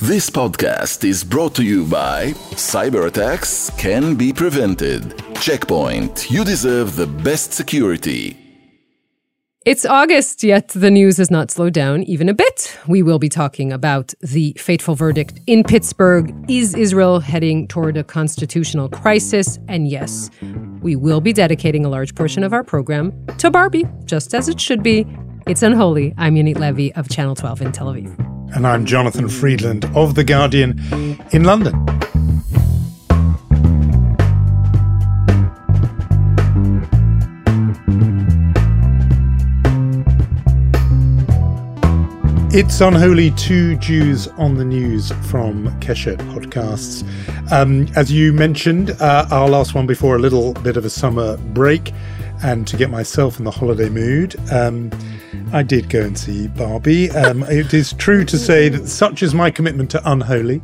This podcast is brought to you by Cyber attacks can be prevented. Checkpoint, you deserve the best security. It's August, yet the news has not slowed down even a bit. We will be talking about the fateful verdict in Pittsburgh. Is Israel heading toward a constitutional crisis? And yes, we will be dedicating a large portion of our program to Barbie, just as it should be. It's Unholy. I'm Yonit Levy of Channel 12 in Tel Aviv. And I'm Jonathan Freedland of The Guardian in London. It's Unholy Two Jews on the News from Keshet Podcasts. Um, as you mentioned, uh, our last one before a little bit of a summer break and to get myself in the holiday mood. Um, I did go and see Barbie. Um, it is true to say that such is my commitment to Unholy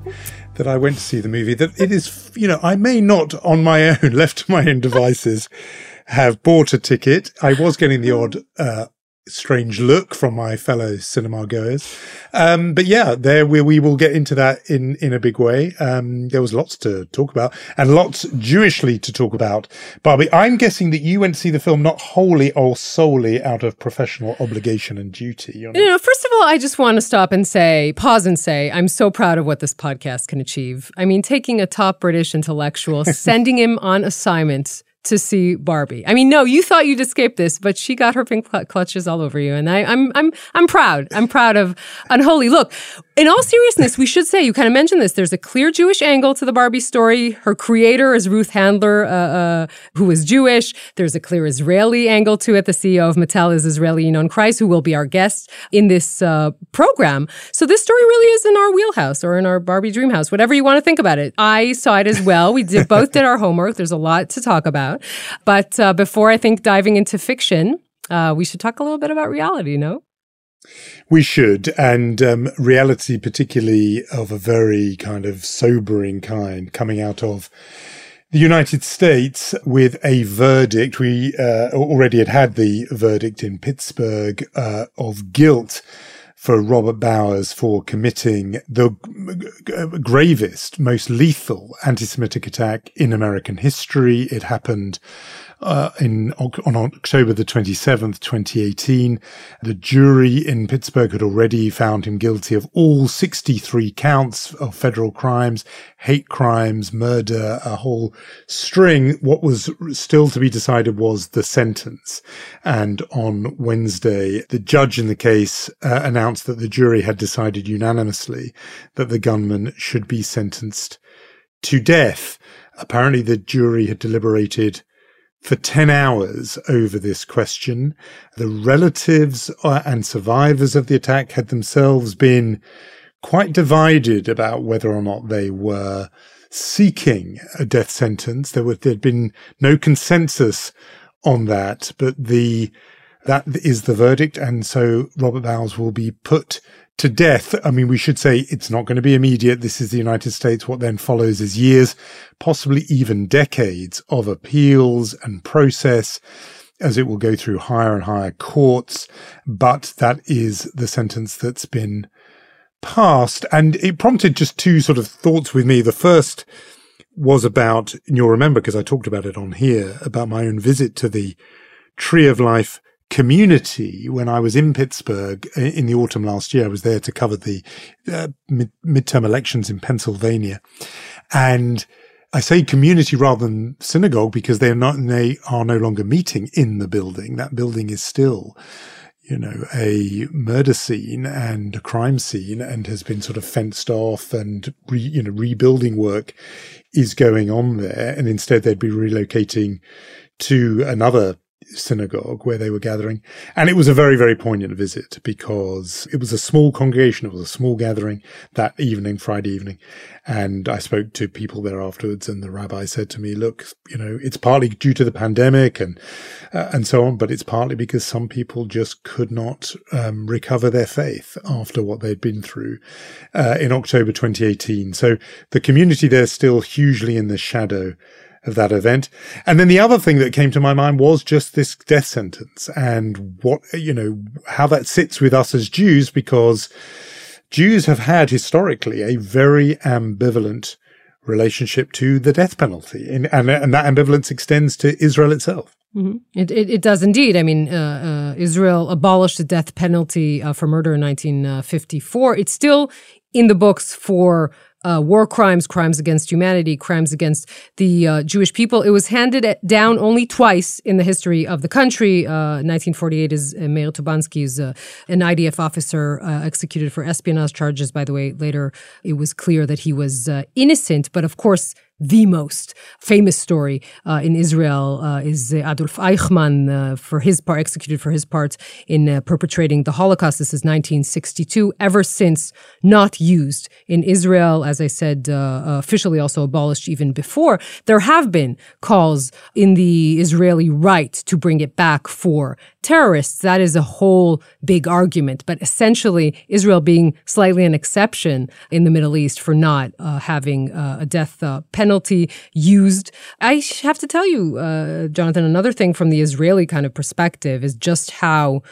that I went to see the movie that it is, you know, I may not on my own, left to my own devices, have bought a ticket. I was getting the odd uh, strange look from my fellow cinema goers. Um, but yeah, there we, we will get into that in, in a big way. Um, there was lots to talk about and lots Jewishly to talk about. Barbie, I'm guessing that you went to see the film not wholly or solely out of professional obligation and duty. You know, first of all, I just want to stop and say, pause and say, I'm so proud of what this podcast can achieve. I mean, taking a top British intellectual, sending him on assignments to see Barbie. I mean, no, you thought you'd escape this, but she got her pink cl- clutches all over you, and I, I'm, I'm, I'm proud. I'm proud of Unholy. Look, in all seriousness, we should say you kind of mentioned this. There's a clear Jewish angle to the Barbie story. Her creator is Ruth Handler, uh, uh, who is Jewish. There's a clear Israeli angle to it. The CEO of Mattel is Israeli Ynon Kreiz, who will be our guest in this uh, program. So this story really is in our wheelhouse or in our Barbie dream house, whatever you want to think about it. I saw it as well. We did both did our homework. There's a lot to talk about But uh, before I think diving into fiction, uh, we should talk a little bit about reality, no? We should, and um, reality, particularly of a very kind of sobering kind, coming out of the United States with a verdict. We uh, already had had the verdict in Pittsburgh uh, of guilt for Robert Bowers for committing the gravest, most lethal anti-Semitic attack in American history. It happened uh, in on October the 27th, 2018. The jury in Pittsburgh had already found him guilty of all 63 counts of federal crimes, hate crimes, murder, a whole string. What was still to be decided was the sentence. And on Wednesday, the judge in the case uh, announced that the jury had decided unanimously that the gunman should be sentenced to death. Apparently, the jury had deliberated for 10 hours over this question. The relatives uh, and survivors of the attack had themselves been quite divided about whether or not they were seeking a death sentence. There there had been no consensus on that, but the, that is the verdict. And so Robert Bowers will be put to death. I mean, we should say it's not going to be immediate. This is the United States. What then follows is years, possibly even decades of appeals and process as it will go through higher and higher courts. But that is the sentence that's been passed. And it prompted just two sort of thoughts with me. The first was about, and you'll remember because I talked about it on here, about my own visit to the Tree of Life community when I was in Pittsburgh in the autumn last year. I was there to cover the uh, mid- midterm elections in Pennsylvania. And I say community rather than synagogue because they are not, they are no longer meeting in the building. That building is still, you know, a murder scene and a crime scene and has been sort of fenced off and, re, you know, rebuilding work is going on there. And instead they'd be relocating to another synagogue where they were gathering. And it was a very, very poignant visit because it was a small congregation. It was a small gathering that evening, Friday evening. And I spoke to people there afterwards and the rabbi said to me, look, you know, it's partly due to the pandemic and, uh, and so on, but it's partly because some people just could not um, recover their faith after what they'd been through uh, in October 2018. So the community there is still hugely in the shadow of that event. And then the other thing that came to my mind was just this death sentence and what, you know, how that sits with us as Jews because Jews have had historically a very ambivalent relationship to the death penalty, and, and, and that ambivalence extends to Israel itself. Mm-hmm. It, it, it, does indeed. I mean, uh, uh, Israel abolished the death penalty uh, for murder in 1954. It's still in the books for uh, war crimes, crimes against humanity, crimes against the uh, Jewish people. It was handed down only twice in the history of the country. Uh, 1948 is uh, Meir Tobianski is uh, an IDF officer uh, executed for espionage charges. By the way, later it was clear that he was innocent, but of course the most famous story uh, in Israel uh, is Adolf Eichmann uh, for his part, executed for his part in uh, perpetrating the Holocaust. This is 1962. Ever since, not used in Israel, as I said, uh, officially also abolished even before. There have been calls in the Israeli right to bring it back for terrorists. That is a whole big argument. But essentially, Israel being slightly an exception in the Middle East for not uh, having a death penalty penalty used. I have to tell you, uh, Jonathan, another thing from the Israeli kind of perspective is just how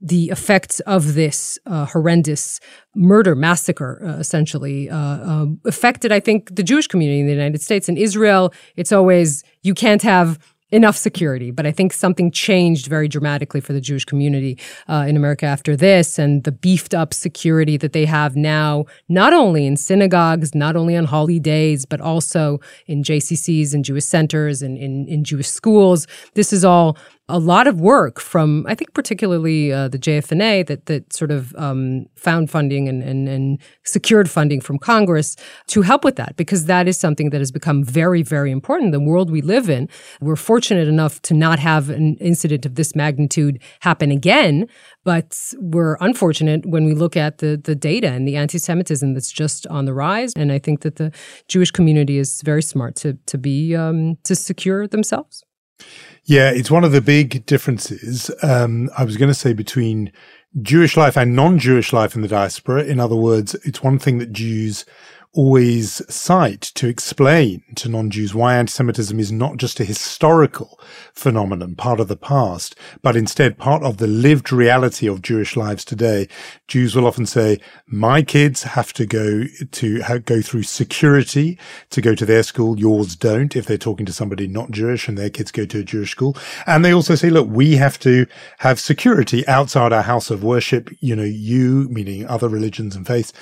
the effects of this uh, horrendous murder massacre uh, essentially uh, uh, affected i think the jewish community in the united states in israel it's always you can't have enough security. But I think something changed very dramatically for the Jewish community uh, in America after this and the beefed up security that they have now, not only in synagogues, not only on holidays, but also in JCCs and Jewish centers and in, in Jewish schools. This is all a lot of work from, I think, particularly uh, the JFNA that that sort of um, found funding and, and, and secured funding from Congress to help with that, because that is something that has become very, very important. The world we live in, we're fortunate enough to not have an incident of this magnitude happen again, but we're unfortunate when we look at the the data and the anti-Semitism that's just on the rise. And I think that the Jewish community is very smart to to be um, to secure themselves. Yeah, it's one of the big differences. Um, I was going to say between Jewish life and non-Jewish life in the diaspora. In other words, it's one thing that Jews always cite to explain to non-Jews why anti-Semitism is not just a historical phenomenon, part of the past, but instead part of the lived reality of Jewish lives today. Jews will often say, my kids have to go to go through security to go to their school. Yours don't if they're talking to somebody not Jewish and their kids go to a Jewish school. And they also say, look, we have to have security outside our house of worship. You know, you, meaning other religions and faiths,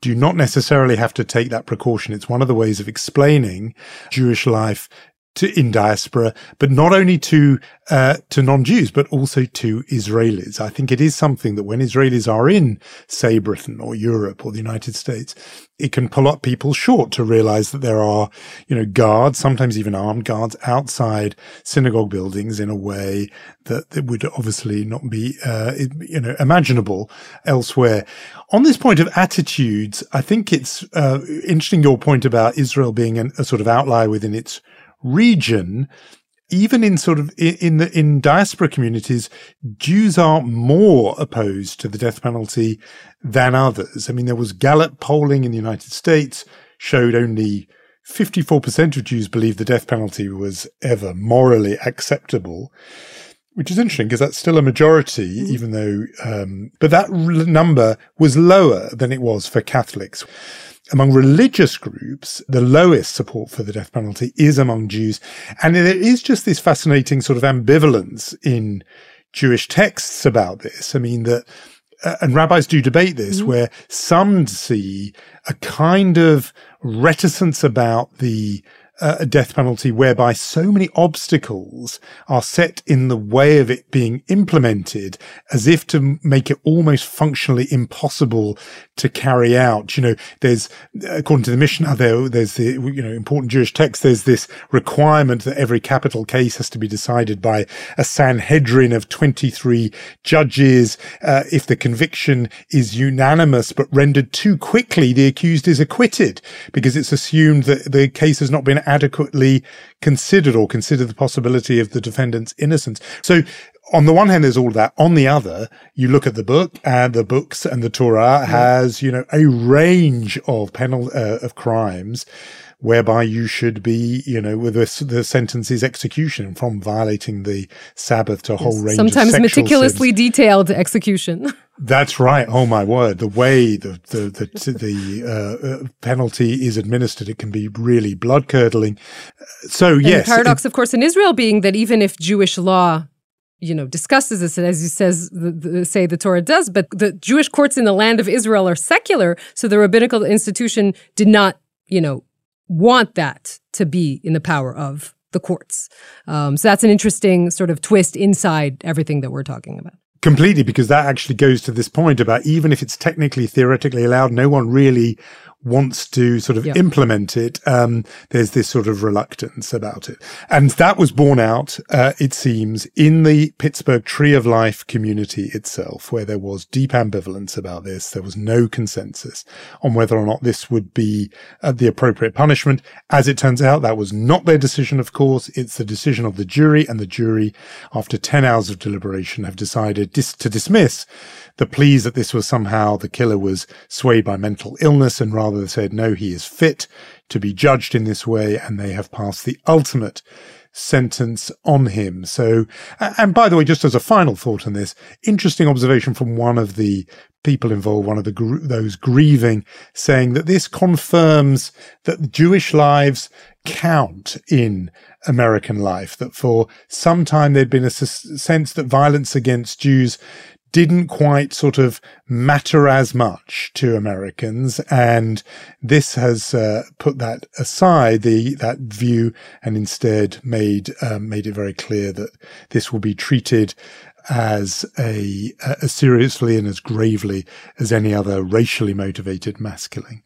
do not necessarily have to take that precaution. It's one of the ways of explaining Jewish life to in diaspora, but not only to uh, to non-Jews, but also to Israelis. I think it is something that when Israelis are in, say, Britain or Europe or the United States, it can pull up people short to realize that there are, you know, guards, sometimes even armed guards outside synagogue buildings in a way that, that would obviously not be, uh, you know, imaginable elsewhere. On this point of attitudes, I think it's uh, interesting your point about Israel being an, a sort of outlier within its region, even in sort of in the in diaspora communities, Jews are more opposed to the death penalty than others. I mean, there was Gallup polling in the United States showed only 54% of Jews believe the death penalty was ever morally acceptable, which is interesting because that's still a majority, mm-hmm. even though, um, but that number was lower than it was for Catholics. Among religious groups, the lowest support for the death penalty is among Jews. And there is just this fascinating sort of ambivalence in Jewish texts about this. I mean, that, uh, and rabbis do debate this, mm-hmm. where some see a kind of reticence about the a death penalty whereby so many obstacles are set in the way of it being implemented as if to make it almost functionally impossible to carry out. You know, there's, according to the Mishnah, there, there's the, you know, important Jewish text, there's this requirement that every capital case has to be decided by a Sanhedrin of 23 judges. Uh, if the conviction is unanimous but rendered too quickly, the accused is acquitted because it's assumed that the case has not been adequately considered or considered the possibility of the defendant's innocence. So on the one hand, there's all that. On the other, you look at the book and the books and the Torah has, you know, a range of penal, uh, of crimes whereby you should be, you know, with the, the sentence is execution from violating the Sabbath to a whole range Sometimes meticulously sins. detailed execution. That's right. Oh my word! The way the the the, the uh, uh, penalty is administered, it can be really blood curdling. So and yes, the paradox, it, of course, in Israel being that even if Jewish law you know, discusses this, and as you says, the, the, say the Torah does, but the Jewish courts in the land of Israel are secular, so the rabbinical institution did not, you know, want that to be in the power of the courts. Um, so that's an interesting sort of twist inside everything that we're talking about. Completely, because that actually goes to this point about even if it's technically, theoretically allowed, no one really wants to sort of implement it, um, there's this sort of reluctance about it. And that was borne out, uh, it seems, in the Pittsburgh Tree of Life community itself, where there was deep ambivalence about this. There was no consensus on whether or not this would be uh, the appropriate punishment. As it turns out, that was not their decision, of course. It's the decision of the jury, and the jury, after 10 hours of deliberation, have decided dis- to dismiss the pleas that this was somehow the killer was swayed by mental illness and rather said, no, he is fit to be judged in this way. And they have passed the ultimate sentence on him. So, and by the way, just as a final thought on this, interesting observation from one of the people involved, one of the those grieving, saying that this confirms that Jewish lives count in American life. That for some time there'd been a sense that violence against Jews didn't quite sort of matter as much to Americans. And this has uh, put that aside, the, that view, and instead made, um, made it very clear that this will be treated as a, as seriously and as gravely as any other racially motivated mass killing.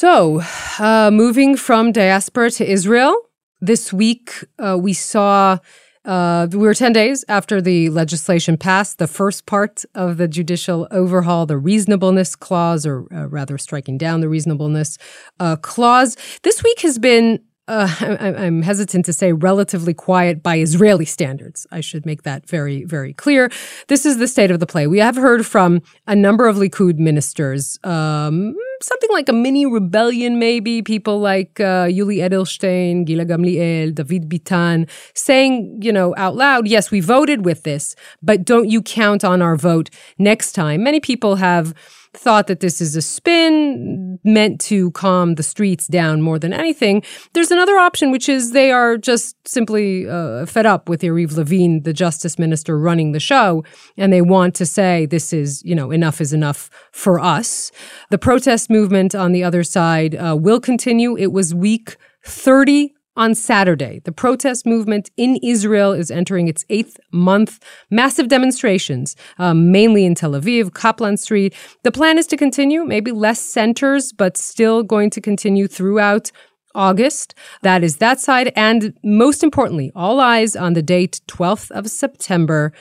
So, uh, moving from diaspora to Israel, this week uh, we saw. Uh, we were 10 days after the legislation passed, the first part of the judicial overhaul, the reasonableness clause, or uh, rather striking down the reasonableness uh, clause. This week has been uh, I, am hesitant to say relatively quiet by Israeli standards. I should make that very, very clear. This is the state of the play. We have heard from a number of Likud ministers, um, something like a mini rebellion, maybe. People like uh, Yuli Edelstein, Gila Gamliel, David Bitan, saying, you know, out loud, yes, we voted with this, but don't you count on our vote next time. Many people have thought that this is a spin meant to calm the streets down more than anything. There's another option, which is they are just simply uh, fed up with Yariv Levin, the justice minister running the show, and they want to say this is, you know, enough is enough for us. The protest movement on the other side uh, will continue. It was week 30 on Saturday. The protest movement in Israel is entering its eighth month. Massive demonstrations, um, mainly in Tel Aviv, Kaplan Street. The plan is to continue, maybe less centers, but still going to continue throughout August. That is that side. And most importantly, all eyes on the date 12th of September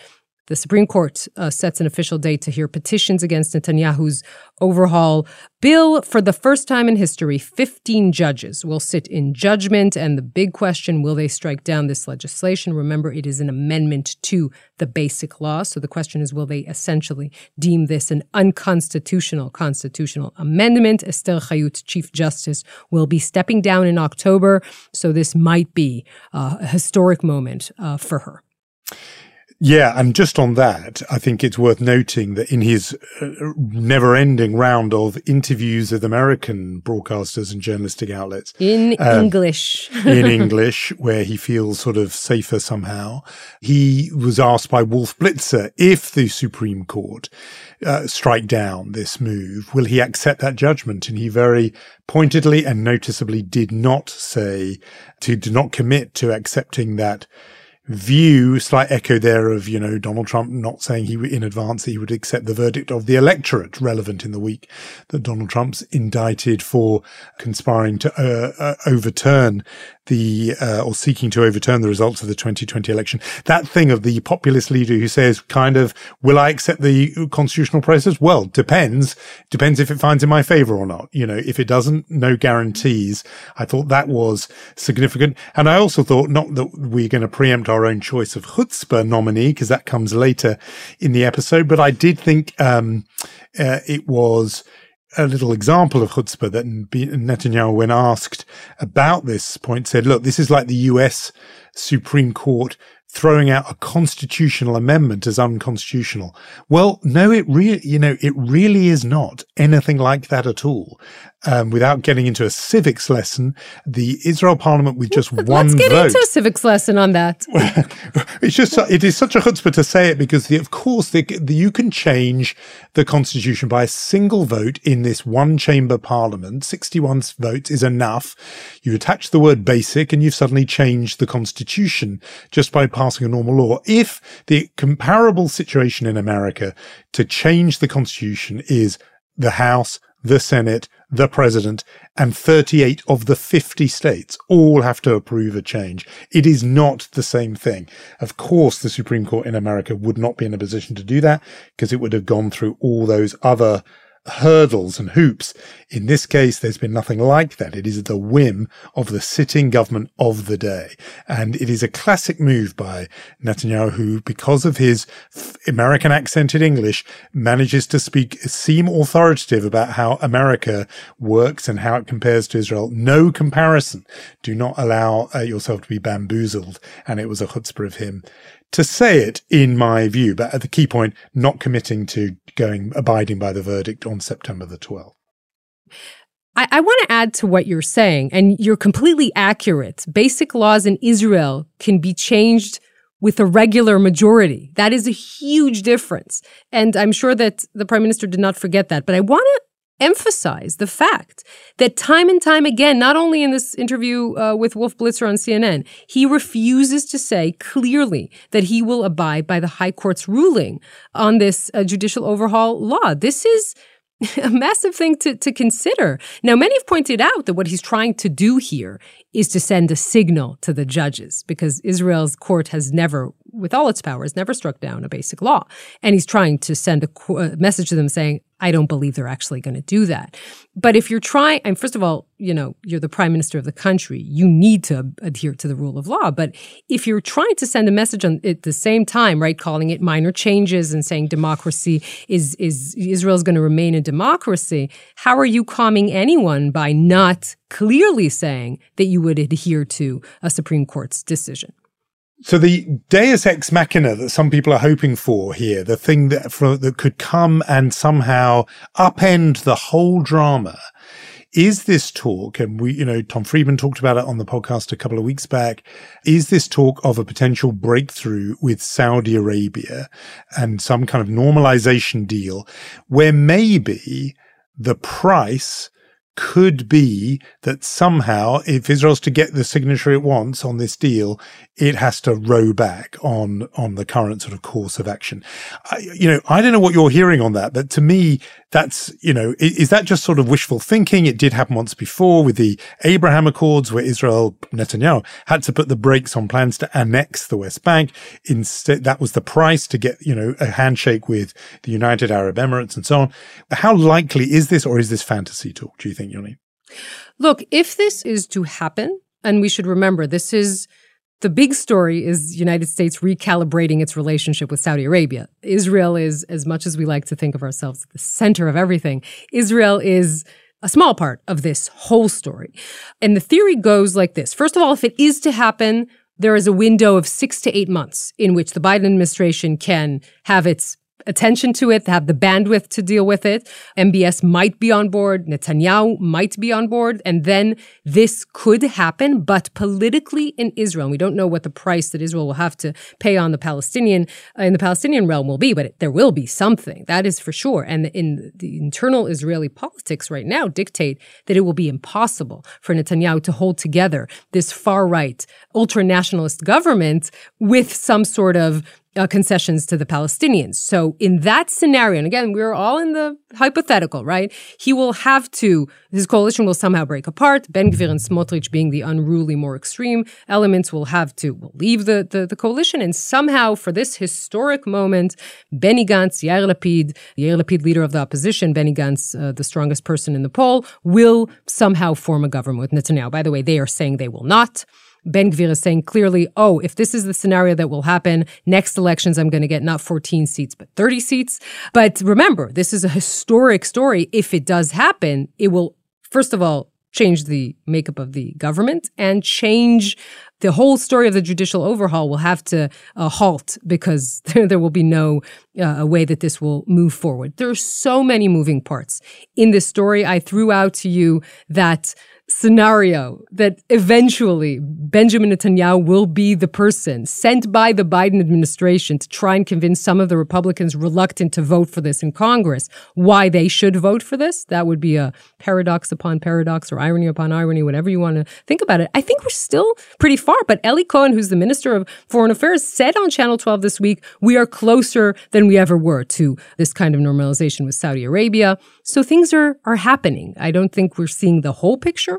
the Supreme Court uh, sets an official date to hear petitions against Netanyahu's overhaul bill. For the first time in history, 15 judges will sit in judgment. And the big question will they strike down this legislation? Remember, it is an amendment to the basic law. So the question is will they essentially deem this an unconstitutional constitutional amendment? Esther Hayut, Chief Justice, will be stepping down in October. So this might be uh, a historic moment uh, for her. Yeah, and just on that, I think it's worth noting that in his uh, never ending round of interviews with American broadcasters and journalistic outlets in um, English, in English, where he feels sort of safer somehow, he was asked by Wolf Blitzer if the Supreme Court uh, strike down this move, will he accept that judgment? And he very pointedly and noticeably did not say to, did not commit to accepting that view, slight echo there of, you know, Donald Trump not saying he in advance he would accept the verdict of the electorate relevant in the week that Donald Trump's indicted for conspiring to uh, uh, overturn the uh, or seeking to overturn the results of the 2020 election. That thing of the populist leader who says, kind of, will I accept the constitutional process? Well, depends. Depends if it finds in my favor or not. You know, if it doesn't, no guarantees. I thought that was significant. And I also thought not that we're going to preempt our own choice of chutzpah nominee because that comes later in the episode, but I did think, um, uh, it was a little example of chutzpah that Netanyahu, when asked about this point, said, look, this is like the US Supreme Court throwing out a constitutional amendment as unconstitutional. Well, no, it really, you know, it really is not anything like that at all. Um, without getting into a civics lesson, the Israel Parliament with just Let's one get vote. into a civics lesson on that. it's just it is such a chutzpah to say it because the, of course the, the, you can change the constitution by a single vote in this one chamber parliament. Sixty-one votes is enough. You attach the word basic, and you've suddenly changed the constitution just by passing a normal law. If the comparable situation in America to change the constitution is the House, the Senate, the president, and 38 of the 50 states all have to approve a change. It is not the same thing. Of course, the Supreme Court in America would not be in a position to do that because it would have gone through all those other hurdles and hoops. In this case, there's been nothing like that. It is the whim of the sitting government of the day. And it is a classic move by Netanyahu, who, because of his American accented English, manages to speak, seem authoritative about how America works and how it compares to Israel. No comparison. Do not allow uh, yourself to be bamboozled. And it was a chutzpah of him to say it, in my view, but at the key point, not committing to going abiding by the verdict on September the 12th. I, I want to add to what you're saying, and you're completely accurate. Basic laws in Israel can be changed with a regular majority. That is a huge difference. And I'm sure that the prime minister did not forget that. But I want to emphasize the fact that time and time again, not only in this interview uh, with Wolf Blitzer on CNN, he refuses to say clearly that he will abide by the High Court's ruling on this uh, judicial overhaul law. This is a massive thing to, to consider. Now, many have pointed out that what he's trying to do here is to send a signal to the judges because Israel's court has never, with all its powers, never struck down a basic law. And he's trying to send a, a message to them saying, I don't believe they're actually going to do that. But if you're trying, and first of all, you know, you're the prime minister of the country, you need to adhere to the rule of law. But if you're trying to send a message on at the same time, right, calling it minor changes and saying democracy is is Israel's going to remain a democracy, how are you calming anyone by not clearly saying that you would adhere to a Supreme Court's decision? So the Deus ex machina that some people are hoping for here, the thing that for, that could come and somehow upend the whole drama, is this talk, and we, you know, Tom Friedman talked about it on the podcast a couple of weeks back, is this talk of a potential breakthrough with Saudi Arabia and some kind of normalization deal where maybe the price could be that somehow, if Israel's to get the signature it wants on this deal, it has to row back on on the current sort of course of action. I, you know, I don't know what you're hearing on that, but to me, that's you know, is, is, that just sort of wishful thinking? It did happen once before with the Abraham Accords, where Israel Netanyahu had to put the brakes on plans to annex the West Bank. Instead, that was the price to get you know a handshake with the United Arab Emirates and so on. How likely is this, or is this fantasy talk? Do you think? Yoni? Look, if this is to happen, and we should remember this is the big story is United States recalibrating its relationship with Saudi Arabia. Israel is, as much as we like to think of ourselves, the center of everything. Israel is a small part of this whole story. And the theory goes like this. First of all, if it is to happen, there is a window of six to eight months in which the Biden administration can have its attention to it, have the bandwidth to deal with it. MBS might be on board, Netanyahu might be on board, and then this could happen. But politically in Israel, we don't know what the price that Israel will have to pay on the Palestinian uh, in the Palestinian realm will be, but it, there will be something that is for sure. And in the internal Israeli politics right now, dictate that it will be impossible for Netanyahu to hold together this far right ultra nationalist government with some sort of uh, concessions to the Palestinians. So in that scenario, and again, we're all in the hypothetical, right? He will have to, his coalition will somehow break apart. Ben Gvir and Smotrich being the unruly, more extreme elements will have to leave the, the, the coalition. And somehow for this historic moment, Benny Gantz, Yair Lapid, Yair Lapid, leader of the opposition, Benny Gantz, uh, the strongest person in the poll, will somehow form a government with Netanyahu. By the way, they are saying they will not. Ben Gvir is saying clearly, oh, if this is the scenario that will happen, next elections I'm going to get not 14 seats, but 30 seats. But remember, this is a historic story. If it does happen, it will, first of all, change the makeup of the government and change the whole story of the judicial overhaul will have to uh, halt because there, there, will be no uh, way that this will move forward. There are so many moving parts in this story. I threw out to you that scenario that eventually Benjamin Netanyahu will be the person sent by the Biden administration to try and convince some of the Republicans reluctant to vote for this in Congress why they should vote for this. That would be a paradox upon paradox or irony upon irony, whatever you want to think about it. I think we're still pretty far, but Eli Cohen, who's the Minister of Foreign Affairs, said on Channel 12 this week, we are closer than we ever were to this kind of normalization with Saudi Arabia. So things are are happening. I don't think we're seeing the whole picture,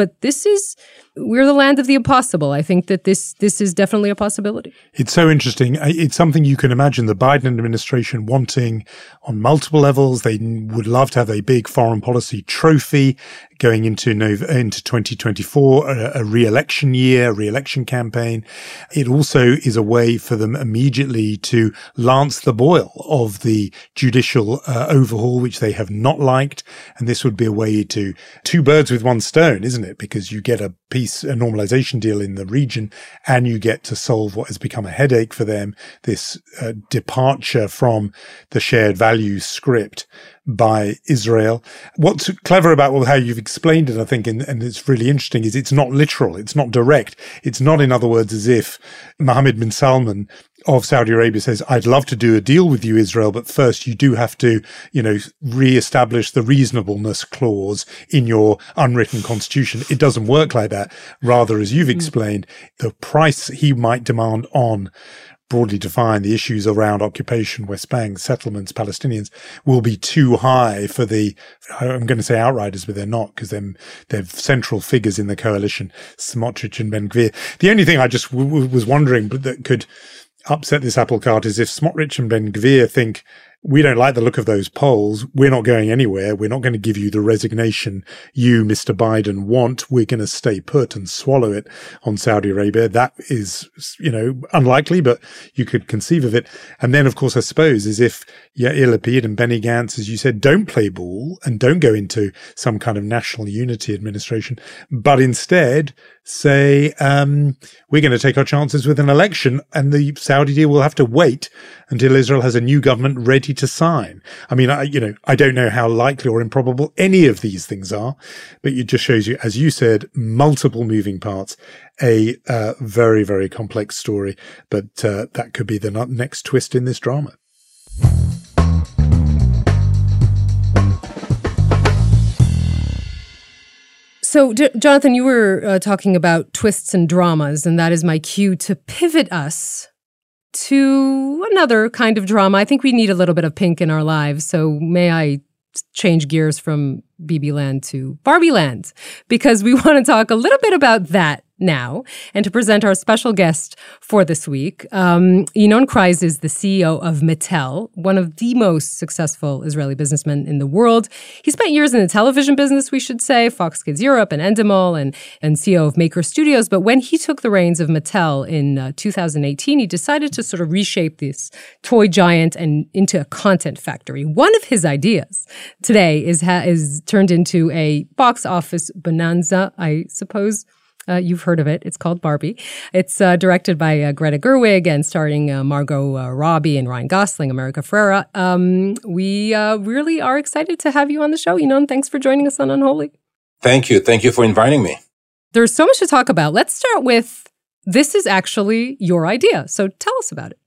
but this is we're the land of the impossible. I think that this this is definitely a possibility. It's so interesting. It's something you can imagine the Biden administration wanting on multiple levels. They would love to have a big foreign policy trophy going into into 2024, a, re-election year, re-election campaign. It also is a way for them immediately to lance the boil of the judicial uh, overhaul, which they have not liked. And this would be a way to two birds with one stone, isn't it? Because you get a peace, a normalization deal in the region and you get to solve what has become a headache for them. This uh, departure from the shared values script by Israel. What's clever about how you've explained it, I think, and, and, it's really interesting, is it's not literal. It's not direct. It's not, in other words, as if Mohammed bin Salman of Saudi Arabia says, I'd love to do a deal with you, Israel, but first you do have to, you know, re-establish the reasonableness clause in your unwritten constitution. It doesn't work like that. Rather, as you've hmm. explained, the price he might demand on broadly defined the issues around occupation, West Bank, settlements, Palestinians will be too high for the, I'm going to say outriders, but they're not because they're, they're central figures in the coalition, Smotrich and Ben Gvir. The only thing I just w- w- was wondering that could upset this apple cart is if Smotrich and Ben Gvir think we don't like the look of those polls. We're not going anywhere. We're not going to give you the resignation you, Mr. Biden, want. We're going to stay put and swallow it on Saudi Arabia. That is, you know, unlikely, but you could conceive of it. And then, of course, I suppose is if Yair Lapid and Benny Gantz, as you said, don't play ball and don't go into some kind of national unity administration, but instead say, um, we're going to take our chances with an election and the Saudi deal will have to wait until Israel has a new government ready to sign. I mean, I, you know, I don't know how likely or improbable any of these things are, but it just shows you, as you said, multiple moving parts, a uh, very, very complex story, but uh, that could be the next twist in this drama. So, D- Jonathan, you were uh, talking about twists and dramas, and that is my cue to pivot us to another kind of drama. I think we need a little bit of pink in our lives. So, may I change gears from Bibi Land to Barbie Land? Because we want to talk a little bit about that now and to present our special guest for this week. Um, Ynon Kreiz is the CEO of Mattel, one of the most successful Israeli businessmen in the world. He spent years in the television business, we should say, Fox Kids Europe and Endemol and, and CEO of Maker Studios. But when he took the reins of Mattel in uh, 2018, he decided to sort of reshape this toy giant and into a content factory. One of his ideas today is, ha- is turned into a box office bonanza, I suppose uh, you've heard of it. It's called Barbie. It's uh, directed by uh, Greta Gerwig and starring uh, Margot uh, Robbie and Ryan Gosling, America Ferrera. Um, we uh, really are excited to have you on the show. You know, thanks for joining us on Unholy. Thank you. Thank you for inviting me. There's so much to talk about. Let's start with this is actually your idea. So tell us about it.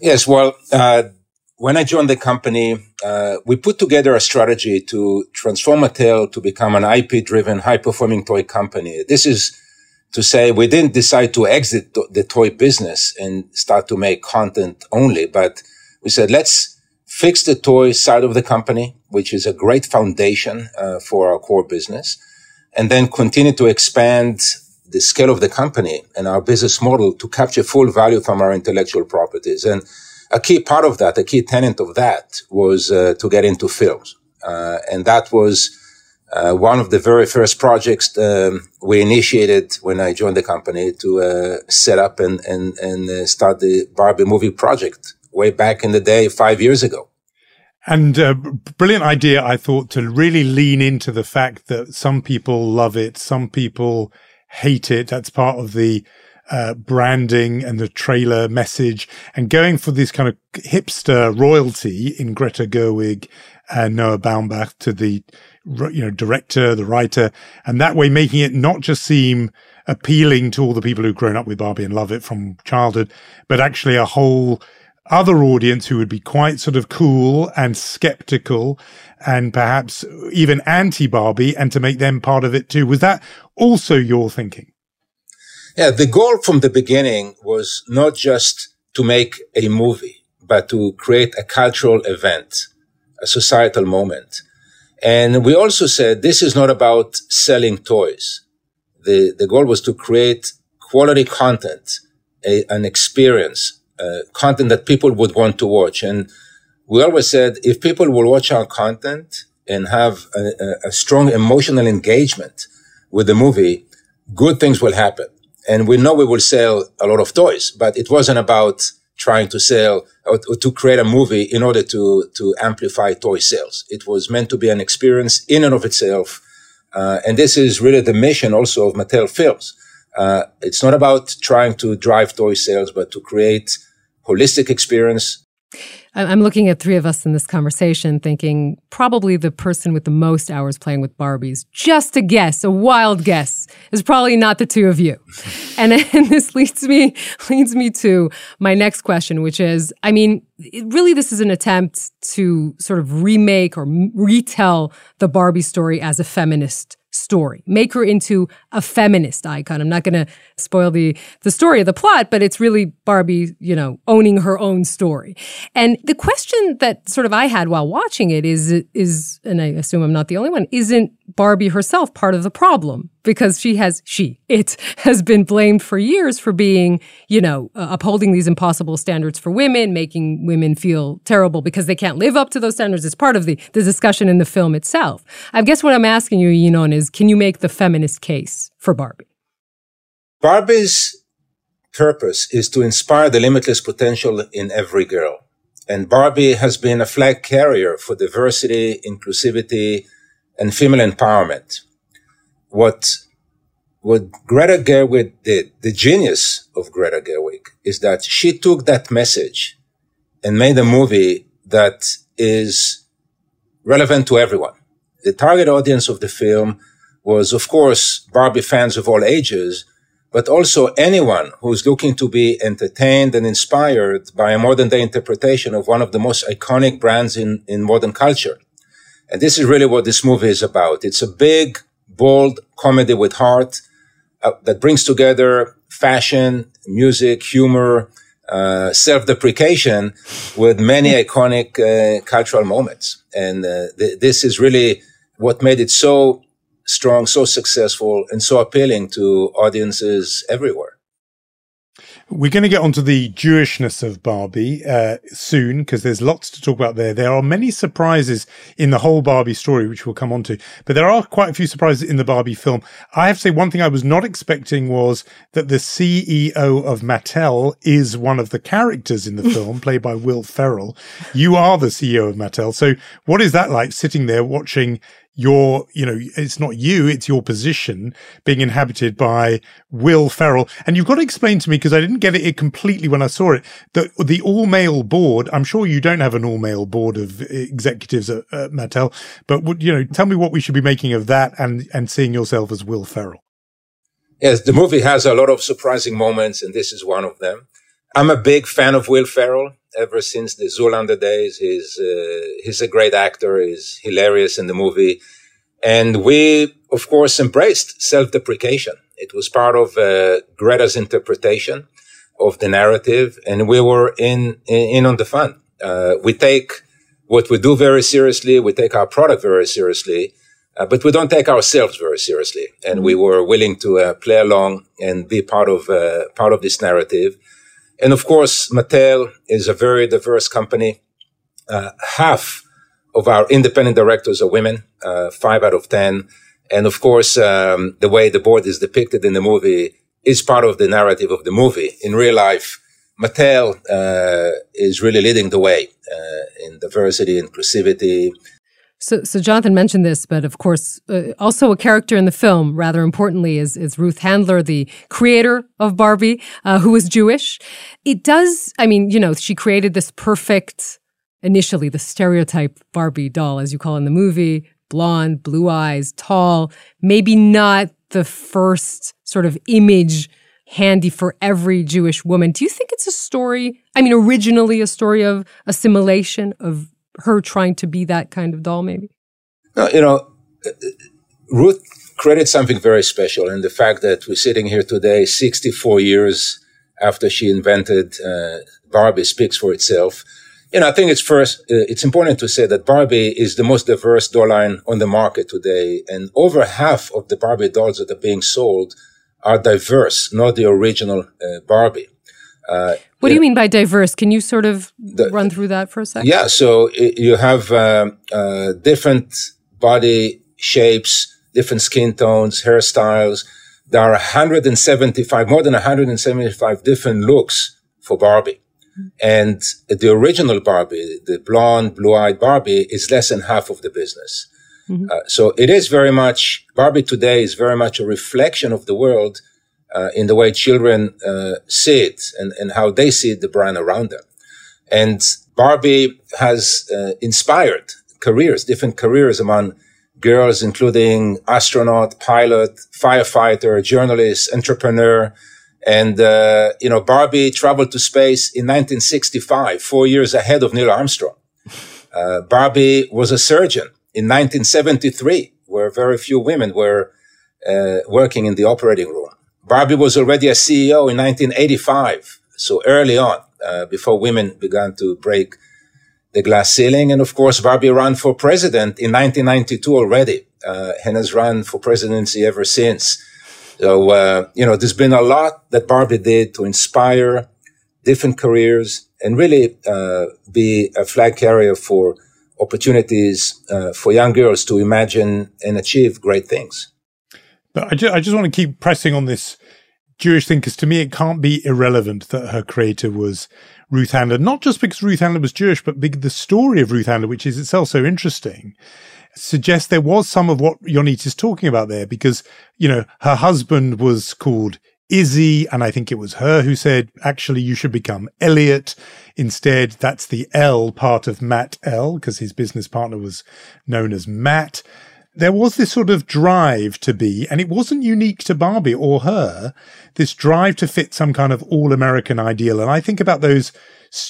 Yes. Well, when I joined the company, uh, we put together a strategy to transform Mattel to become an IP driven, high performing toy company. This is to say we didn't decide to exit the toy business and start to make content only, but we said, let's fix the toy side of the company, which is a great foundation uh, for our core business, and then continue to expand the scale of the company and our business model to capture full value from our intellectual properties. And a key part of that, a key tenet of that was uh, to get into films. Uh, and that was uh, one of the very first projects um, we initiated when I joined the company to uh, set up and and and uh, start the Barbie movie project way back in the day, five years ago. And a uh, brilliant idea, I thought, to really lean into the fact that some people love it, some people hate it. That's part of the uh, branding and the trailer message, and going for this kind of hipster royalty in Greta Gerwig and Noah Baumbach to the you know director, the writer, and that way making it not just seem appealing to all the people who've grown up with Barbie and love it from childhood, but actually a whole other audience who would be quite sort of cool and skeptical and perhaps even anti Barbie and to make them part of it too. Was that also your thinking? Yeah, the goal from the beginning was not just to make a movie, but to create a cultural event, a societal moment. And we also said this is not about selling toys. The, the goal was to create quality content, a, an experience, uh, content that people would want to watch. And we always said if people will watch our content and have a, a strong emotional engagement with the movie, good things will happen. And we know we will sell a lot of toys, but it wasn't about trying to sell or to create a movie in order to, to amplify toy sales. It was meant to be an experience in and of itself. Uh, and this is really the mission also of Mattel Films. Uh, it's not about trying to drive toy sales, but to create holistic experience I'm looking at three of us in this conversation thinking probably the person with the most hours playing with Barbies, just a guess, a wild guess, is probably not the two of you. and, and this leads me leads me to my next question, which is, I mean, really this is an attempt to sort of remake or retell the Barbie story as a feminist story. Make her into a feminist icon. I'm not going to spoil the the story of the plot, but it's really Barbie, you know, owning her own story. And the question that sort of I had while watching it is is and I assume I'm not the only one, isn't Barbie herself part of the problem? Because she has she it has been blamed for years for being, you know, uh, upholding these impossible standards for women, making women feel terrible because they can't live up to those standards. It's part of the the discussion in the film itself. I guess what I'm asking you, Ynon, is can you make the feminist case for Barbie? Barbie's purpose is to inspire the limitless potential in every girl. And Barbie has been a flag carrier for diversity, inclusivity, and female empowerment. What, what Greta Gerwig did, the genius of Greta Gerwig, is that she took that message and made a movie that is relevant to everyone. The target audience of the film was, of course, Barbie fans of all ages, but also anyone who's looking to be entertained and inspired by a modern day interpretation of one of the most iconic brands in, in modern culture. And this is really what this movie is about. It's a big, bold comedy with heart uh, that brings together fashion, music, humor, uh, self-deprecation with many iconic uh, cultural moments. And uh, th- this is really what made it so strong, so successful, and so appealing to audiences everywhere. We're going to get onto the Jewishness of Barbie uh, soon because there's lots to talk about there. There are many surprises in the whole Barbie story, which we'll come on to, but there are quite a few surprises in the Barbie film. I have to say, one thing I was not expecting was that the CEO of Mattel is one of the characters in the film, played by Will Ferrell. You are the CEO of Mattel. So, what is that like sitting there watching your, you know, it's not you, it's your position being inhabited by Will Ferrell. And you've got to explain to me, because I didn't get it completely when I saw it, that the all male board, I'm sure you don't have an all male board of executives at, at Mattel, but would, you know, tell me what we should be making of that and, and seeing yourself as Will Ferrell. Yes, the movie has a lot of surprising moments, and this is one of them. I'm a big fan of Will Ferrell ever since the Zoolander days. He's uh, he's a great actor. He's hilarious in the movie, and we of course embraced self-deprecation. It was part of uh, Greta's interpretation of the narrative, and we were in in, in on the fun. Uh, we take what we do very seriously. We take our product very seriously. Uh, but we don't take ourselves very seriously, and we were willing to uh, play along and be part of uh, part of this narrative. And of course, Mattel is a very diverse company. Uh, half of our independent directors are women, uh, five out of 10. And of course, um, the way the board is depicted in the movie is part of the narrative of the movie. In real life, Mattel uh, is really leading the way uh, in diversity, inclusivity. So, so Jonathan mentioned this, but of course, uh, also a character in the film, rather importantly, is, is Ruth Handler, the creator of Barbie, uh, who is Jewish. It does, I mean, you know, she created this perfect, initially, the stereotype Barbie doll, as you call in the movie, blonde, blue eyes, tall, maybe not the first sort of image handy for every Jewish woman. Do you think it's a story? I mean, originally a story of assimilation, of her trying to be that kind of doll, maybe? No, you know, Ruth created something very special in the fact that we're sitting here today, 64 years after she invented uh, Barbie speaks for itself. You know, I think it's first, uh, it's important to say that Barbie is the most diverse doll line on the market today. And over half of the Barbie dolls that are being sold are diverse, not the original uh, Barbie. Uh, what do you mean by diverse? Can you sort of the, run through that for a second? Yeah, so you have um, uh, different body shapes, different skin tones, hairstyles. There are 175, more than 175 different looks for Barbie. Mm-hmm. And the original Barbie, the blonde, blue-eyed Barbie, is less than half of the business. Mm-hmm. Uh, so it is very much, Barbie today is very much a reflection of the world uh, in the way children uh, see it and, and how they see the brand around them. And Barbie has uh, inspired careers, different careers among girls, including astronaut, pilot, firefighter, journalist, entrepreneur. And, uh, you know, Barbie traveled to space in 1965, four years ahead of Neil Armstrong. Uh, Barbie was a surgeon in 1973, where very few women were uh, working in the operating room. Barbie was already a CEO in 1985, so early on, uh, before women began to break the glass ceiling. And of course, Barbie ran for president in 1992 already, uh, and has run for presidency ever since. So, uh, you know, there's been a lot that Barbie did to inspire different careers and really uh, be a flag carrier for opportunities uh, for young girls to imagine and achieve great things. But I just, I just want to keep pressing on this Jewish thing because to me it can't be irrelevant that her creator was Ruth Handler, not just because Ruth Handler was Jewish, but because the story of Ruth Handler, which is itself so interesting, suggests there was some of what Yonit is talking about there because, you know, her husband was called Izzy, and I think it was her who said, actually, you should become Elliot. Instead, that's the L part of Matt L, because his business partner was known as Matt there was this sort of drive to be, and it wasn't unique to Barbie or her, this drive to fit some kind of all American ideal. And I think about those,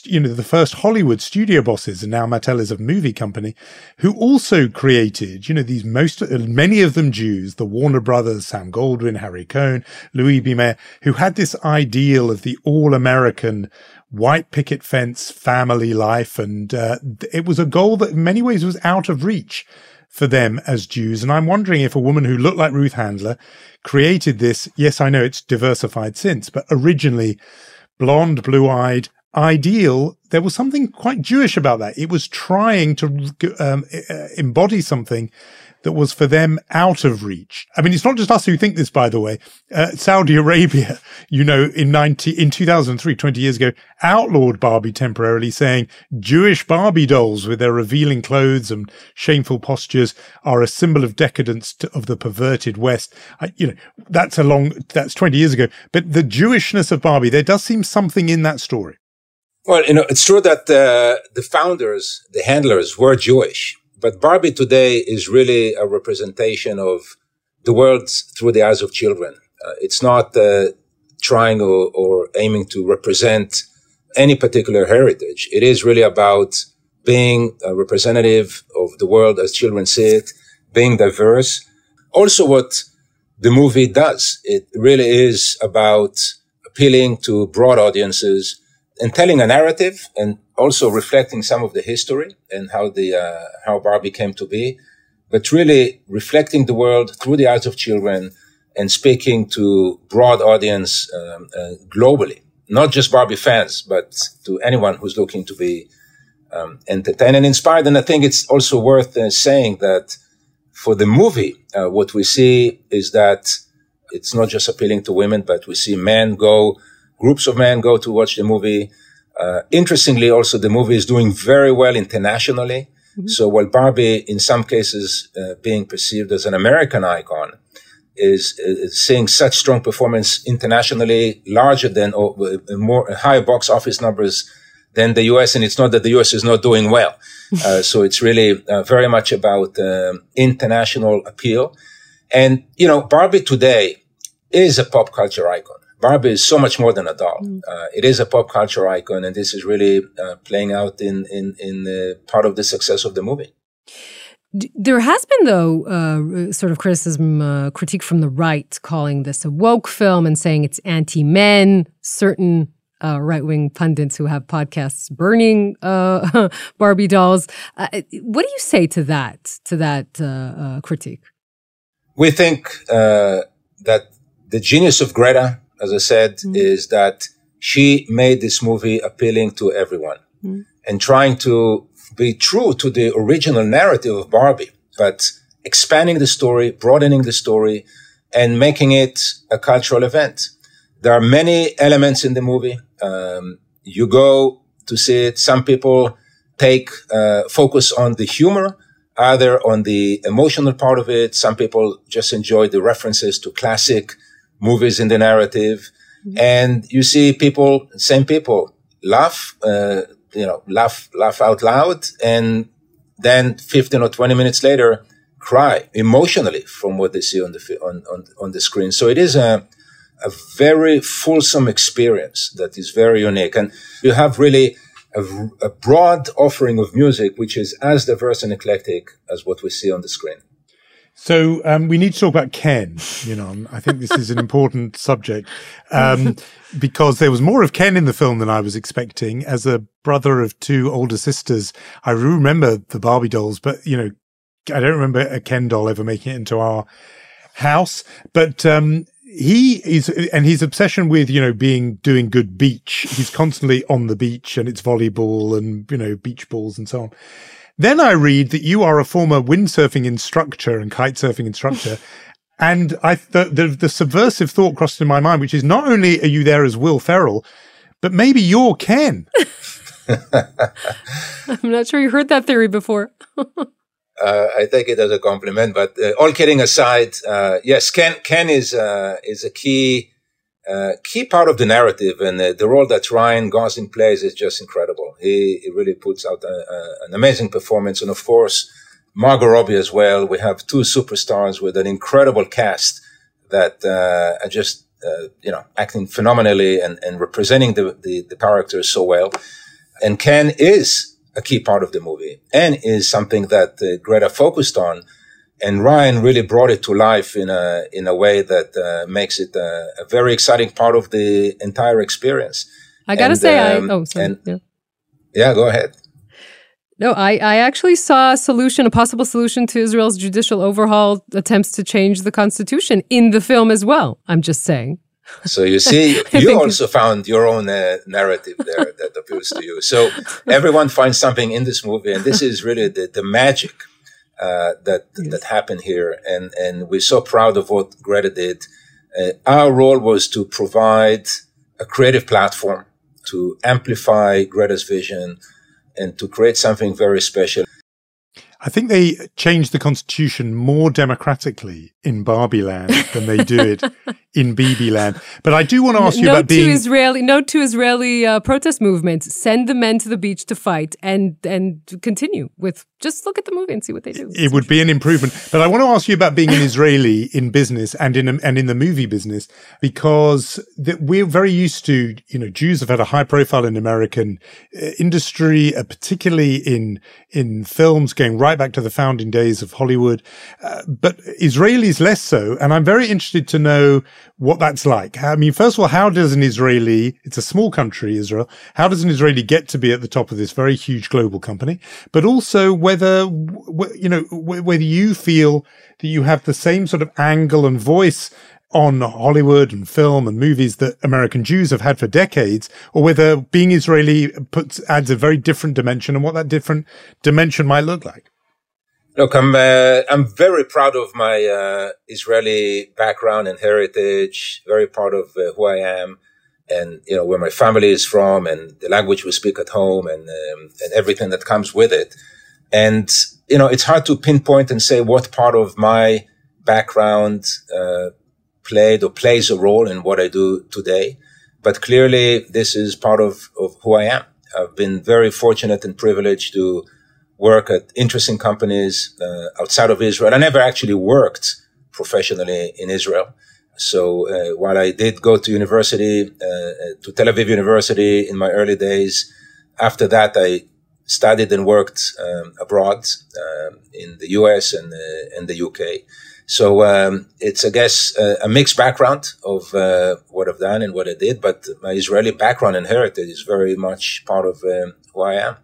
you know, the first Hollywood studio bosses, and now Mattel is a movie company, who also created, you know, these most, many of them Jews, the Warner Brothers, Sam Goldwyn, Harry Cohn, Louis B. Mayer, who had this ideal of the all American white picket fence family life. And uh, it was a goal that in many ways was out of reach for them as Jews. And I'm wondering if a woman who looked like Ruth Handler created this. Yes, I know it's diversified since, but originally blonde, blue eyed, ideal. There was something quite Jewish about that. It was trying to um, embody something that was for them out of reach. I mean, it's not just us who think this, by the way. Uh, Saudi Arabia, you know, in 90, in 2003, 20 years ago, outlawed Barbie temporarily saying Jewish Barbie dolls with their revealing clothes and shameful postures are a symbol of decadence to, of the perverted West. I, you know, that's a long, that's 20 years ago. But the Jewishness of Barbie, there does seem something in that story. Well, you know, it's true that uh, the founders, the handlers were Jewish. But Barbie today is really a representation of the world through the eyes of children. Uh, it's not uh, trying or, or, aiming to represent any particular heritage. It is really about being a representative of the world as children see it, being diverse. Also, what the movie does, it really is about appealing to broad audiences and telling a narrative and also reflecting some of the history and how the uh, how Barbie came to be, but really reflecting the world through the eyes of children and speaking to broad audience um, uh, globally, not just Barbie fans, but to anyone who's looking to be um, entertain and inspired. And I think it's also worth uh, saying that for the movie, uh, what we see is that it's not just appealing to women, but we see men go, groups of men go to watch the movie. Uh, interestingly, also the movie is doing very well internationally. Mm-hmm. So while Barbie, in some cases, uh, being perceived as an American icon, is, is, seeing such strong performance internationally, larger than or uh, more higher box office numbers than the US. And it's not that the US is not doing well. uh, so it's really uh, very much about um, international appeal. And you know, Barbie today is a pop culture icon. Barbie is so much more than a doll. Mm. Uh, it is a pop culture icon, and this is really uh, playing out in in in part of the success of the movie. There has been, though, uh, sort of criticism, uh, critique from the right, calling this a woke film and saying it's anti-men. Certain uh, right-wing pundits who have podcasts burning uh, Barbie dolls. Uh, what do you say to that? To that critique? We think that the genius of Greta as I said, mm. is that she made this movie appealing to everyone mm. and trying to be true to the original narrative of Barbie, but expanding the story, broadening the story, and making it a cultural event. There are many elements in the movie. Um, you go to see it. Some people take uh, focus on the humor, either on the emotional part of it. Some people just enjoy the references to classic movies in the narrative, mm-hmm. and you see people, same people, laugh, uh, you know, laugh, laugh out loud, and then 15 or 20 minutes later, cry emotionally from what they see on the on on, on the screen. So it is a a very fulsome experience that is very unique, and you have really. A, a broad offering of music, which is as diverse and eclectic as what we see on the screen. So um, we need to talk about Ken. You know, I think this is an important subject um, because there was more of Ken in the film than I was expecting. As a brother of two older sisters, I remember the Barbie dolls, but you know, I don't remember a Ken doll ever making it into our house. But um, he is, and his obsession with you know being doing good beach. He's constantly on the beach, and it's volleyball and you know beach balls and so on. Then I read that you are a former windsurfing instructor and kite surfing instructor. and I th- the, the subversive thought crossed in my mind, which is not only are you there as Will Ferrell, but maybe you're Ken. I'm not sure you heard that theory before. uh, I take it as a compliment, but uh, all kidding aside, uh, yes, Ken Ken is uh, is a key uh, key part of the narrative and uh, the role that Ryan Gosling plays is just incredible. He, he really puts out a, a, an amazing performance. And of course, Margot Robbie as well. We have two superstars with an incredible cast that uh, are just, uh, you know, acting phenomenally and, and representing the, the, the characters so well. And Ken is a key part of the movie and is something that uh, Greta focused on and Ryan really brought it to life in a in a way that uh, makes it a, a, very exciting part of the entire experience. I gotta and, say, um, I oh sorry, and, yeah. yeah, go ahead. No, I, I actually saw a solution, a possible solution to Israel's judicial overhaul attempts to change the constitution in the film as well. I'm just saying. So you see, you also found your own uh, narrative there that appeals to you. So everyone finds something in this movie, and this is really the, the magic uh, that yes. that happened here, and and we're so proud of what Greta did. Uh, our role was to provide a creative platform to amplify Greta's vision and to create something very special. I think they changed the constitution more democratically in Barbie land than they do it in Bibi land. But I do want to ask you note about being to Israeli note to Israeli uh, protest movements: send the men to the beach to fight and and continue with. Just look at the movie and see what they do. It would be an improvement. But I want to ask you about being an Israeli in business and in a, and in the movie business because we're very used to you know Jews have had a high profile in American uh, industry, uh, particularly in in films going right back to the founding days of Hollywood, uh, but Israelis less so. And I'm very interested to know what that's like. I mean, first of all, how does an Israeli, it's a small country, Israel, how does an Israeli get to be at the top of this very huge global company? But also whether, you know, whether you feel that you have the same sort of angle and voice on Hollywood and film and movies that American Jews have had for decades, or whether being Israeli puts adds a very different dimension and what that different dimension might look like. Look, I'm uh, I'm very proud of my uh, Israeli background and heritage. Very proud of uh, who I am, and you know where my family is from, and the language we speak at home, and um, and everything that comes with it. And you know, it's hard to pinpoint and say what part of my background uh, played or plays a role in what I do today. But clearly, this is part of, of who I am. I've been very fortunate and privileged to work at interesting companies uh, outside of Israel. I never actually worked professionally in Israel. So uh, while I did go to university, uh, to Tel Aviv University in my early days, after that I studied and worked um, abroad um, in the US and, uh, the UK. So um, it's, I guess, a, a mixed background of uh, what I've done and what I did, but my Israeli background and heritage is very much part of um, who I am.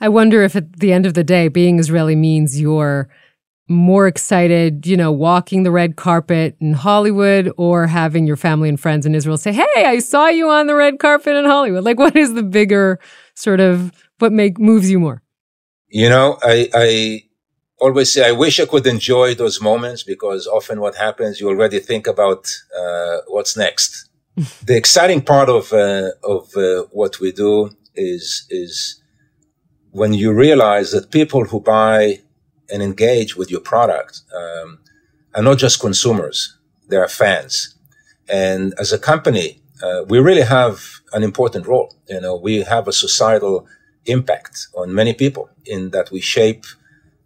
I wonder if at the end of the day, being Israeli means you're more excited, you know, walking the red carpet in Hollywood or having your family and friends in Israel say, Hey, I saw you on the red carpet in Hollywood. Like, what is the bigger sort of what make moves you more? You know, I, I always say, I wish I could enjoy those moments because often what happens, you already think about uh, what's next. the exciting part of, uh, of uh, what we do is, is when you realize that people who buy and engage with your product um, are not just consumers, they are fans. And as a company, uh, we really have an important role. You know, we have a societal impact on many people in that we shape,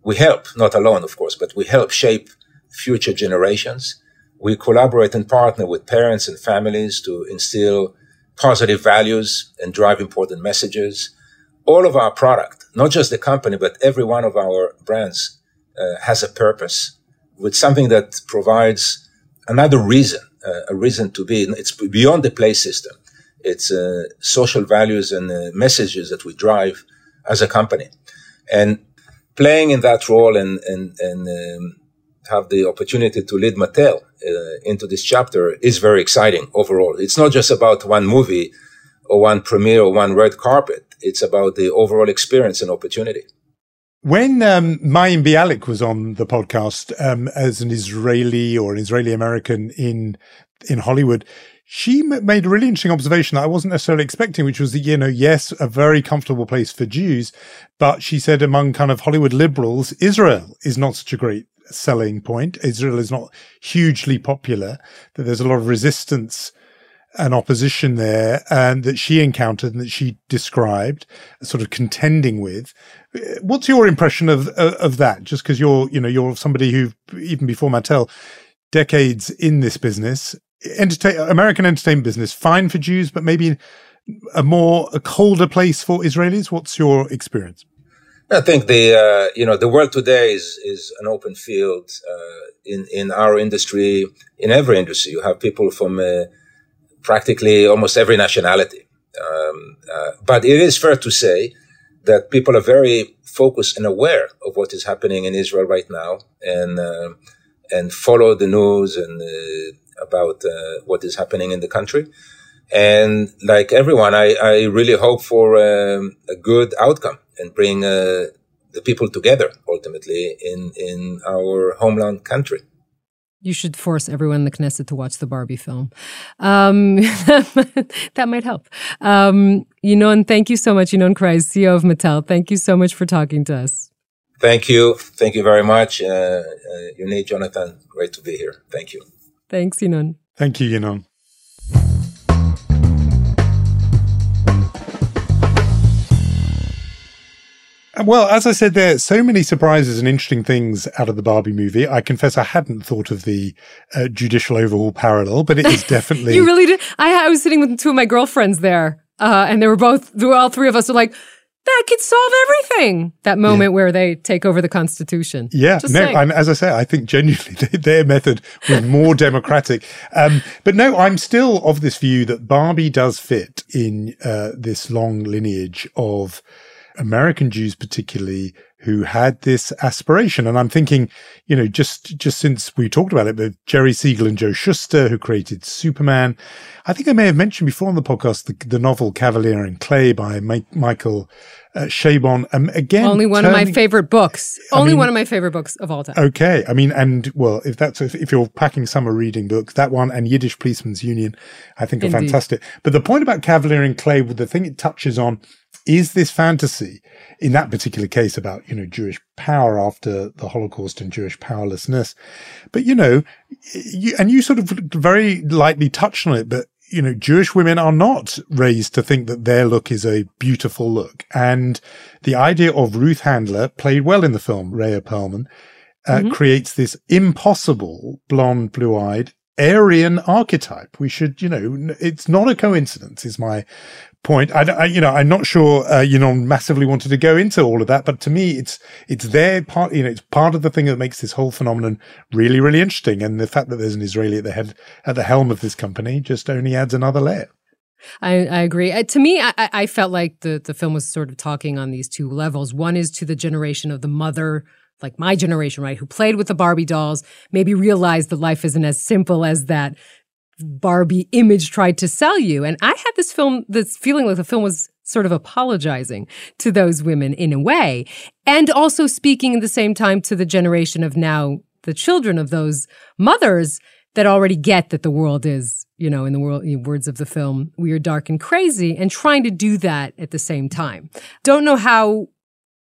we help, not alone, of course, but we help shape future generations. We collaborate and partner with parents and families to instill positive values and drive important messages all of our product, not just the company, but every one of our brands uh, has a purpose with something that provides another reason, uh, a reason to be. It's beyond the play system. It's uh, social values and uh, messages that we drive as a company. And playing in that role and, and, and um, have the opportunity to lead Mattel uh, into this chapter is very exciting overall. It's not just about one movie or one premiere or one red carpet it's about the overall experience and opportunity. When um, Mayim Bialik was on the podcast um, as an Israeli or an Israeli American in in Hollywood, she made a really interesting observation that I wasn't necessarily expecting, which was that, you know, yes, a very comfortable place for Jews, but she said among kind of Hollywood liberals, Israel is not such a great selling point. Israel is not hugely popular, that there's a lot of resistance and opposition there and that she encountered and that she described sort of contending with what's your impression of of that just because you're you know you're somebody who even before mattel decades in this business entertain american entertainment business fine for jews but maybe a more a colder place for israelis what's your experience I think the uh, you know the world today is is an open field uh, in in our industry in every industry. You have people from uh, practically almost every nationality. Um, uh, but it is fair to say that people are very focused and aware of what is happening in Israel right now, and uh, and follow the news and uh, about uh, what is happening in the country. And like everyone, I, I really hope for um, a good outcome and bring uh, the people together ultimately in in our homeland country. You should force everyone in the Knesset to watch the Barbie film. Um, that might help. Um, Ynon, thank you so much. Ynon Kreiz, CEO of Mattel. Thank you so much for talking to us. Thank you. Thank you very much. Uh, uh, Jonathan, great to be here. Thank you. Thanks, Ynon. Thank you, Ynon. Well, as I said, there are so many surprises and interesting things out of the Barbie movie. I confess I hadn't thought of the uh, judicial overhaul parallel, but it is definitely. you really did. I, I, was sitting with two of my girlfriends there, uh, and they were both, all three of us were like, that could solve everything. That moment yeah. where they take over the Constitution. Yeah, Just no, and as I say, I think genuinely their method was more democratic. Um, but no, I'm still of this view that Barbie does fit in uh, this long lineage of American Jews, particularly who had this aspiration. And I'm thinking, you know, just, just since we talked about it, but Jerry Siegel and Joe Shuster, who created Superman. I think I may have mentioned before on the podcast the, the novel Kavalier and Clay by Mike, Michael uh, Chabon. Um, again, only one turning, of my favorite books. I only mean, one of my favorite books of all time. Okay. I mean, and well, if that's, if, if you're packing summer reading books, that one and Yiddish Policeman's Union, I think are Indeed. fantastic. But the point about Kavalier and Clay, the thing it touches on is this fantasy in that particular case about, you know, Jewish power after the Holocaust and Jewish powerlessness. But, you know, you, and you sort of very lightly touched on it, but, you know, Jewish women are not raised to think that their look is a beautiful look. And the idea of Ruth Handler, played well in the film, Rhea Perlman, uh, mm-hmm. creates this impossible blonde, blue eyed Aryan archetype. We should, you know, it's not a coincidence is my point. I, I, you know, I'm not sure, uh, you know, massively wanted to go into all of that, but to me, it's, it's their part, you know, it's part of the thing that makes this whole phenomenon really, really interesting. And the fact that there's an Israeli at the head, at the helm of this company just only adds another layer. I, I agree. Uh, to me, I, I felt like the, the film was sort of talking on these two levels. One is to the generation of the mother like my generation, right, who played with the Barbie dolls, maybe realized that life isn't as simple as that Barbie image tried to sell you. And I had this film, this feeling like the film was sort of apologizing to those women in a way, and also speaking at the same time to the generation of now the children of those mothers that already get that the world is, you know, in the world, in words of the film, we are dark, and crazy, and trying to do that at the same time. Don't know how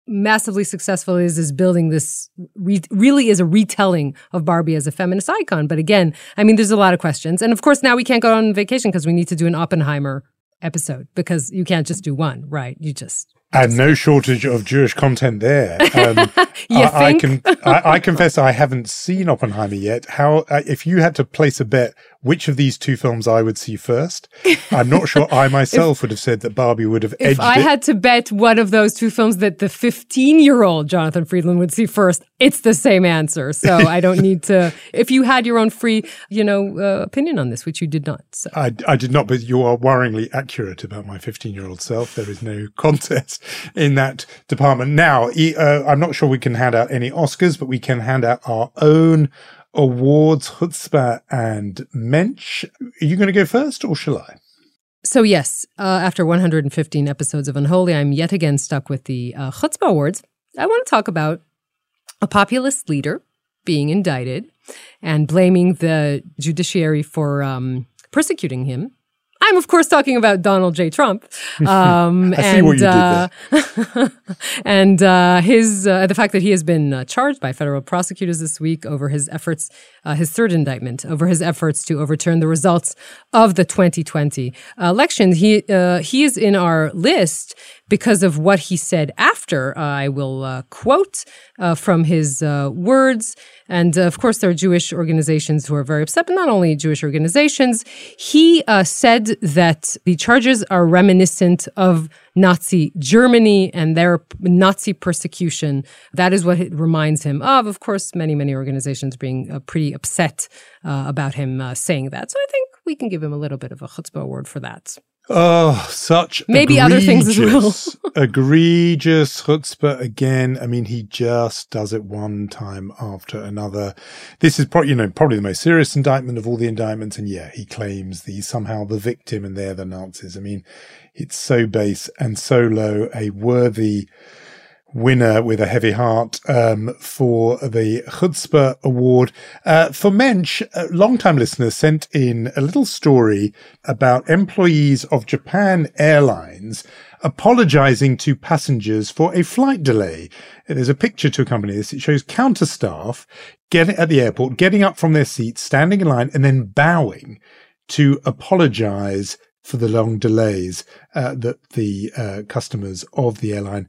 massively successful is is building this re- really is a retelling of Barbie as a feminist icon. But again, I mean, there's a lot of questions, and of course, now we can't go on vacation because we need to do an Oppenheimer episode because you can't just do one, right? You just and no shortage of Jewish content there. Um, I, I, can I, I, confess I haven't seen Oppenheimer yet. How uh, if you had to place a bet which of these two films I would see first. I'm not sure I myself if, would have said that Barbie would have edged If I it. had to bet one of those two films that the 15 year old Jonathan Freedland would see first, it's the same answer. So I don't need to. If you had your own free, you know, uh, opinion on this, which you did not. So. I, I did not, but you are worryingly accurate about my 15 year old self. There is no contest in that department. Now, uh, I'm not sure we can hand out any Oscars, but we can hand out our own awards, chutzpah and mensch. Are you going to go first or shall I? So, yes, uh, after 115 episodes of Unholy, I'm yet again stuck with the uh, chutzpah awards. I want to talk about a populist leader being indicted and blaming the judiciary for um, persecuting him I'm of course talking about Donald J. Trump. Um, I and, see what you uh, did and uh, his uh, the fact that he has been uh, charged by federal prosecutors this week over his efforts, uh, his third indictment over his efforts to overturn the results of the 2020 election. He uh, he is in our list because of what he said after. I will quote from his words. And uh, of course, there are Jewish organizations who are very upset, but not only Jewish organizations. He uh, said that the charges are reminiscent of Nazi Germany and their Nazi persecution. That is what it reminds him of. Of course, many, many organizations being uh, pretty upset uh, about him uh, saying that. So I think we can give him a little bit of a chutzpah award for that. Oh, such maybe other things as well. egregious chutzpah again. I mean, he just does it one time after another. This is probably, you know, probably the most serious indictment of all the indictments. And yeah, he claims that he's somehow the victim and they're the Nazis. I mean, it's so base and so low, a worthy winner with a heavy heart um, for the Chutzpah Award. Uh, for Mensch, uh, long-time listeners sent in a little story about employees of Japan Airlines apologizing to passengers for a flight delay. There's a picture to accompany this. It shows counter staff getting at the airport, getting up from their seats, standing in line, and then bowing to apologize for the long delays uh, that the uh, customers of the airline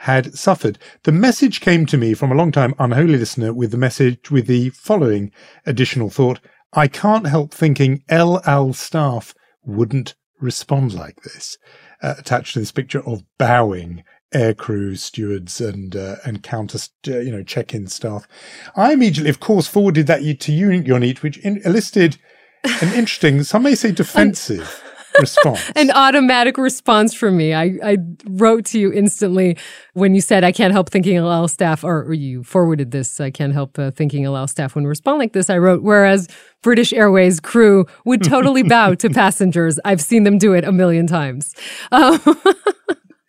had suffered. The message came to me from a long time unholy listener with the message with the following additional thought. I can't help thinking El Al staff wouldn't respond like this. Uh, attached to this picture of bowing aircrew stewards and uh, and counter uh, you know check-in staff. I immediately, of course, forwarded that to you, Yonit, which in- elicited an interesting, some may say defensive response. An automatic response from me. I, I wrote to you instantly when you said, I can't help thinking El Al staff, or, or you forwarded this, I can't help uh, thinking El Al staff when we respond like this. I wrote, whereas British Airways crew would totally bow to passengers. I've seen them do it a million times. Um,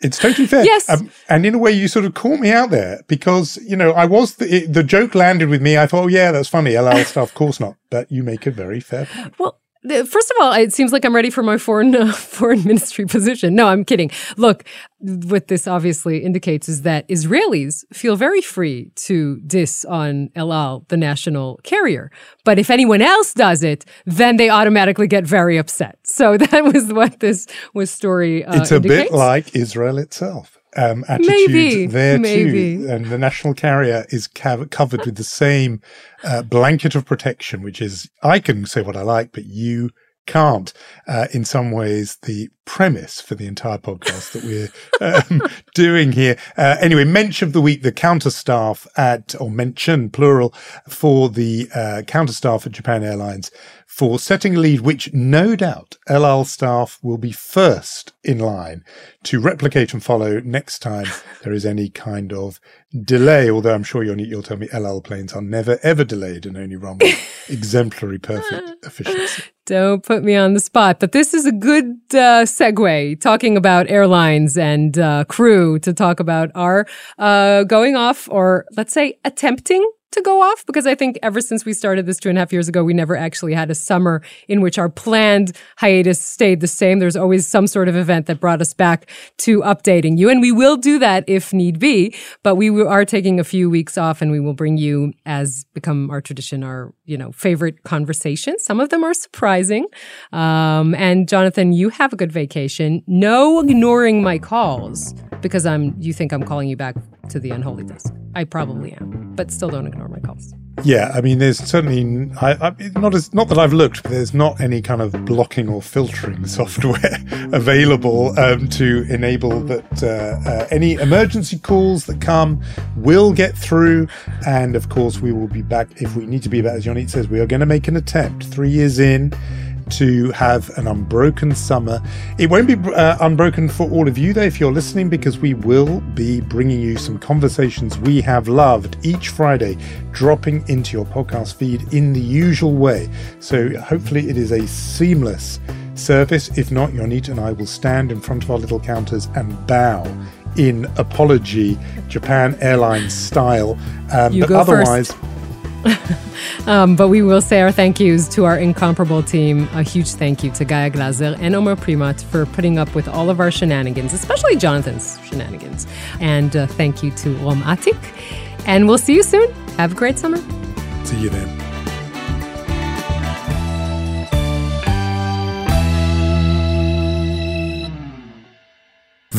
It's totally fair. Yes. Um, and in a way, you sort of caught me out there because, you know, I was, the, it, the joke landed with me. I thought, oh, yeah, that's funny. El Al stuff, of course not. But you make a very fair point. Well, First of all, it seems like I'm ready for my foreign uh, foreign ministry position. No, I'm kidding. Look, what this obviously indicates is that Israelis feel very free to diss on El Al, the national carrier. But if anyone else does it, then they automatically get very upset. So that was what this was story. Uh, it's a indicates. bit like Israel itself. Um, attitudes Maybe, there maybe. too, and the national carrier is cav- covered with the same uh, blanket of protection, which is I can say what I like, but you can't. Uh, in some ways, the premise for the entire podcast that we're um, doing here. Uh, anyway, mention of the week: the counter staff at, or mention plural, for the uh, counter staff at Japan Airlines for setting a lead, which no doubt El Al staff will be first in line to replicate and follow next time there is any kind of delay. Although I'm sure you'll, you'll tell me El Al planes are never ever delayed and only run with exemplary perfect efficiency. Don't put me on the spot, but this is a good uh, segue talking about airlines and uh, crew to talk about our uh, going off or let's say attempting to go off because I think ever since we started this two and a half years ago, we never actually had a summer in which our planned hiatus stayed the same. There's always some sort of event that brought us back to updating you. And we will do that if need be, but we are taking a few weeks off and we will bring you, as become our tradition, our, you know, favorite conversations. Some of them are surprising. Um, and Jonathan, you have a good vacation. No ignoring my calls because I'm, you think I'm calling you back to the unholy desk. I probably am, but still don't ignore my calls. Yeah, I mean, there's certainly I, I, not as not that I've looked, but there's not any kind of blocking or filtering software available um, to enable that uh, uh, any emergency calls that come will get through. And of course, we will be back if we need to be back. As Yonit says, we are going to make an attempt. Three years in to have an unbroken summer. It won't be uh, unbroken for all of you, though, if you're listening, because we will be bringing you some conversations we have loved each Friday, dropping into your podcast feed in the usual way. So hopefully, it is a seamless service. If not, Yonit and I will stand in front of our little counters and bow in apology, Japan Airlines style. Um, You but go otherwise, first. Um, but we will say our thank yous to our incomparable team. A huge thank you to Gaia Glazer and Omar Primat for putting up with all of our shenanigans, especially Jonathan's shenanigans. And uh, thank you to Rom Atik. And we'll see you soon. Have a great summer. see you then.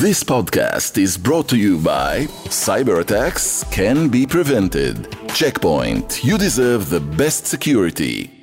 This podcast is brought to you by Cyber attacks can be prevented. Checkpoint, you deserve the best security.